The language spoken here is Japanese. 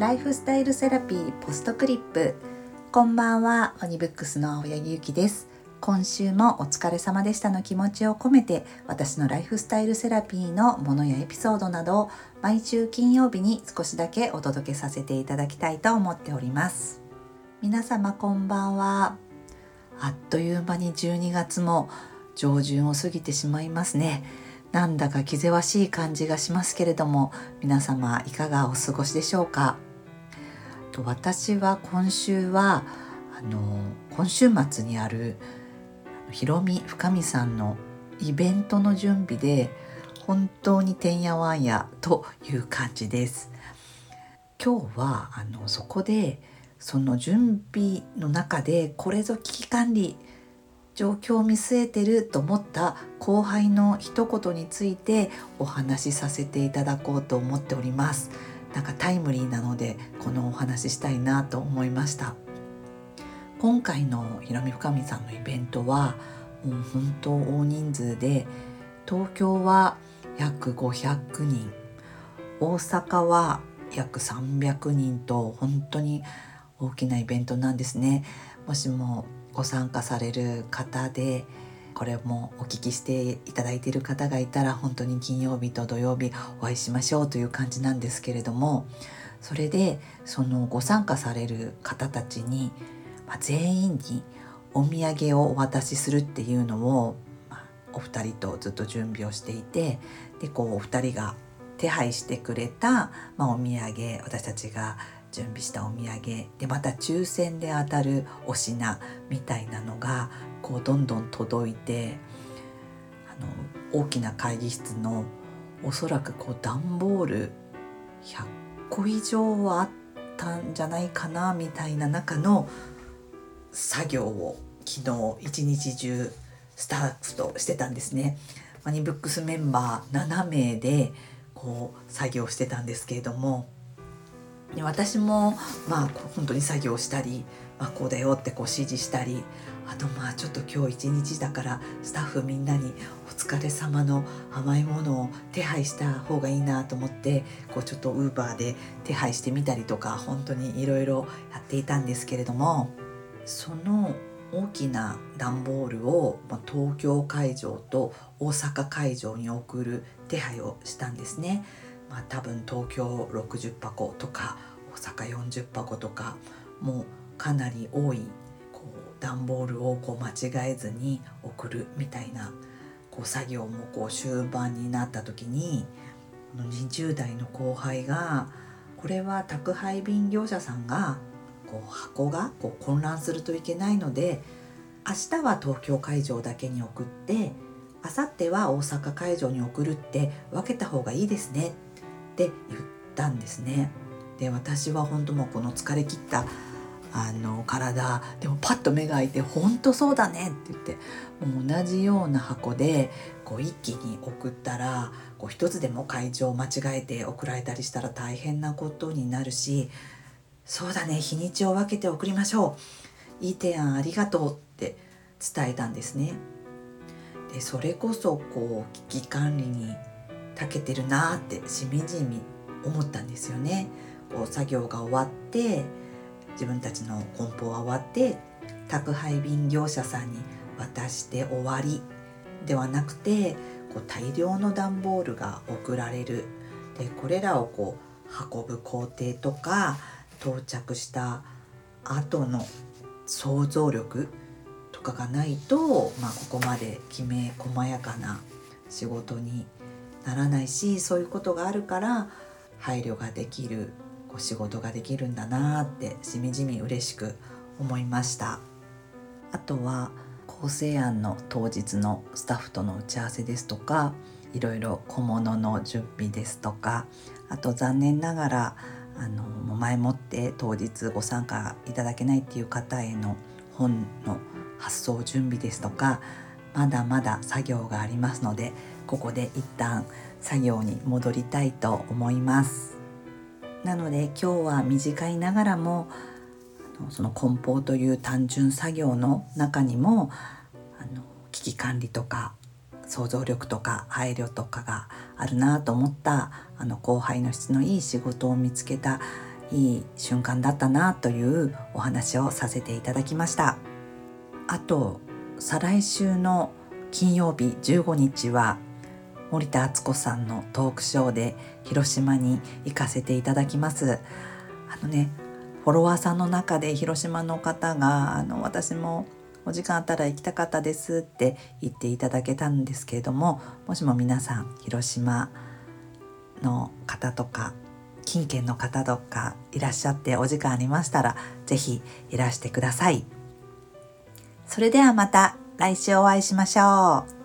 ライフスタイルセラピーポストクリップ。こんばんはオニブックスの青柳ゆきです。今週もお疲れ様でしたの気持ちを込めて私のライフスタイルセラピーのものやエピソードなどを毎週金曜日に少しだけお届けさせていただきたいと思っております。皆様こんばんは。あっという間に12月も上旬を過ぎてしまいますね。なんだか気ぜわしい感じがしますけれども皆様いかがお過ごしでしょうか？私は今週はあの今週末にあるひろみ深見さんのイベントの準備で本当にてんやわんやという感じです。今日はあのそこでその準備の中でこれぞ危機管理状況を見据えてると思った後輩の一言についてお話しさせていただこうと思っております。なんかタイムリーなのでこのお話ししたいなと思いました。今回のひろみ深見さんのイベントはもう本当大人数で東京は約500人大阪は約300人と本当に大きなイベントなんですね。もしもご参加される方でこれもお聞きしていただいている方がいたら本当に金曜日と土曜日お会いしましょうという感じなんですけれどもそれでそのご参加される方たちに、まあ、全員にお土産をお渡しするっていうのを、まあ、お二人とずっと準備をしていてでこうお二人が手配してくれた、まあ、お土産私たちが準備したお土産でまた抽選で当たるお品みたいなのがこうどんどん届いてあの大きな会議室のおそらくこう段ボール100個以上はあったんじゃないかなみたいな中の作業を昨日一日中スタッフとしてたんですね。マニブックスメンバー7名でこう作業してたんですけれども私もまあ本当に作業したり、まあ、こうだよってこう指示したりあとまあちょっと今日一日だからスタッフみんなにお疲れ様の甘いものを手配した方がいいなと思ってこうちょっとウーバーで手配してみたりとか本当にいろいろやっていたんですけれどもその大きな段ボールを東京会場と大阪会場に送る手配をしたんですね。まあ、多分東京60箱とか大阪40箱とかもうかなり多いこう段ボールをこう間違えずに送るみたいなこう作業もこう終盤になった時に20代の後輩がこれは宅配便業者さんがこう箱がこう混乱するといけないので明日は東京会場だけに送って明後日は大阪会場に送るって分けた方がいいですねって言ったんですね。で私は本当もうこの疲れ切ったあの体でもパッと目が開いて「本当そうだね」って言ってもう同じような箱でこう一気に送ったらこう一つでも会場を間違えて送られたりしたら大変なことになるし「そうだね日にちを分けて送りましょういい提案ありがとう」って伝えたんですね。でそれこそこう危機管理に長けてるなってしみじみ思ったんですよね。こう作業が終わって自分たちの梱包は終わって宅配便業者さんに渡して終わりではなくてこう大量の段ボールが送られるでこれらをこう運ぶ工程とか到着した後の想像力とかがないと、まあ、ここまできめ細やかな仕事にならないしそういうことがあるから配慮ができるこう仕事ができるんだなってしみじみ嬉しく思いました。あとは構成案の当日のスタッフとの打ち合わせですとかいろいろ小物の準備ですとかあと残念ながらあの前もって当日ご参加いただけないっていう方への本の発送準備ですとかまだまだ作業がありますのでここで一旦作業に戻りたいと思います。なので今日は短いながらもその梱包という単純作業の中にもあの危機管理とか想像力とか配慮とかがあるなと思ったあの後輩の質のいい仕事を見つけたいい瞬間だったなというお話をさせていただきました。あと再来週の金曜日15日は森田敦子さんのトークショーで広島に行かせていただきますあのねフォロワーさんの中で広島の方があの私もお時間あったら行きたかったですって言っていただけたんですけれどももしも皆さん広島の方とか近県の方とかいらっしゃってお時間ありましたら是非いらしてください。それではまた来週お会いしましょう。